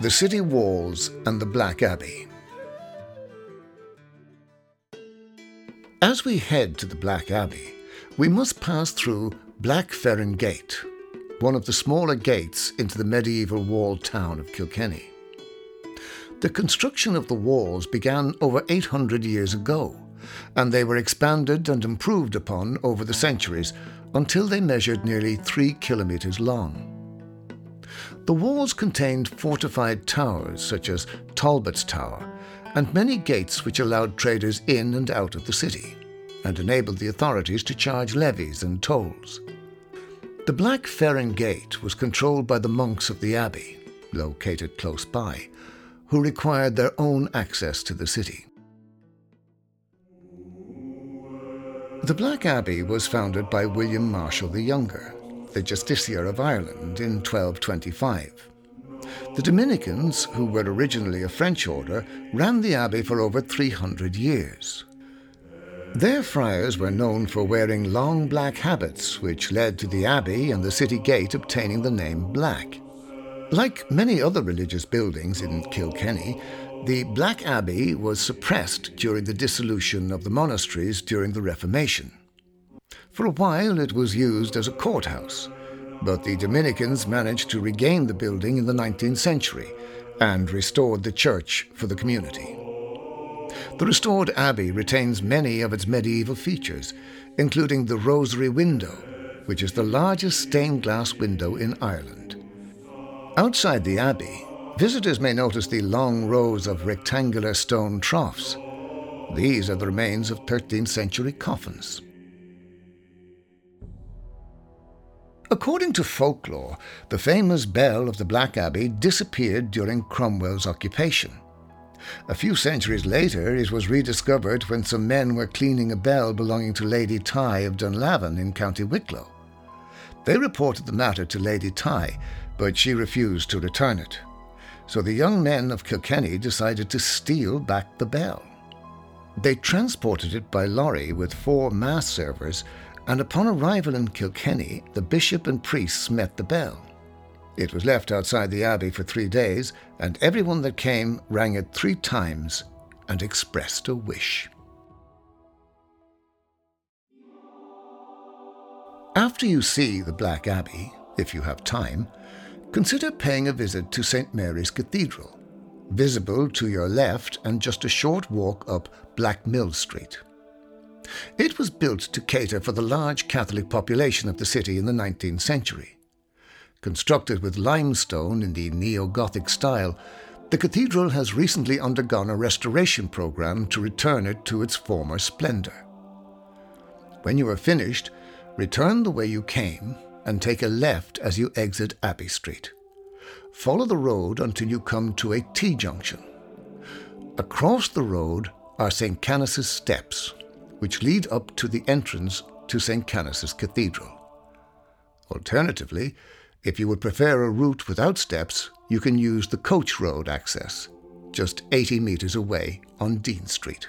the city walls and the Black Abbey. As we head to the Black Abbey, we must pass through Black Freren Gate, one of the smaller gates into the medieval walled town of Kilkenny. The construction of the walls began over 800 years ago, and they were expanded and improved upon over the centuries until they measured nearly three kilometres long. The walls contained fortified towers such as Talbot's Tower and many gates which allowed traders in and out of the city and enabled the authorities to charge levies and tolls. The Black Freren Gate was controlled by the monks of the abbey, located close by, who required their own access to the city. The Black Abbey was founded by William Marshal the Younger, the Justiciar of Ireland, in 1225. The Dominicans, who were originally a French order, ran the abbey for over 300 years. Their friars were known for wearing long black habits, which led to the abbey and the city gate obtaining the name Black. Like many other religious buildings in Kilkenny, the Black Abbey was suppressed during the dissolution of the monasteries during the Reformation. For a while it was used as a courthouse, but the Dominicans managed to regain the building in the 19th century and restored the church for the community. The restored abbey retains many of its medieval features, including the rosary window, which is the largest stained glass window in Ireland. Outside the abbey, visitors may notice the long rows of rectangular stone troughs. These are the remains of 13th century coffins. According to folklore, the famous bell of the Black Abbey disappeared during Cromwell's occupation. A few centuries later, it was rediscovered when some men were cleaning a bell belonging to Lady Ty of Dunlavin in County Wicklow. They reported the matter to Lady Ty, but she refused to return it so the young men of Kilkenny decided to steal back the bell. They transported it by lorry with four mass servers, and upon arrival in Kilkenny, the bishop and priests met the bell. It was left outside the abbey for three days, and everyone that came rang it three times and expressed a wish. After you see the Black Abbey, if you have time, consider paying a visit to St. Mary's Cathedral, visible to your left and just a short walk up Black Mill Street. It was built to cater for the large Catholic population of the city in the 19th century. Constructed with limestone in the neo Gothic style, the cathedral has recently undergone a restoration program to return it to its former splendour. When you are finished, return the way you came and take a left as you exit Abbey Street. Follow the road until you come to a T junction. Across the road are St. Canice's steps, which lead up to the entrance to St. Canice's Cathedral. Alternatively, if you would prefer a route without steps, you can use the coach road access, just 80 metres away on Dean Street.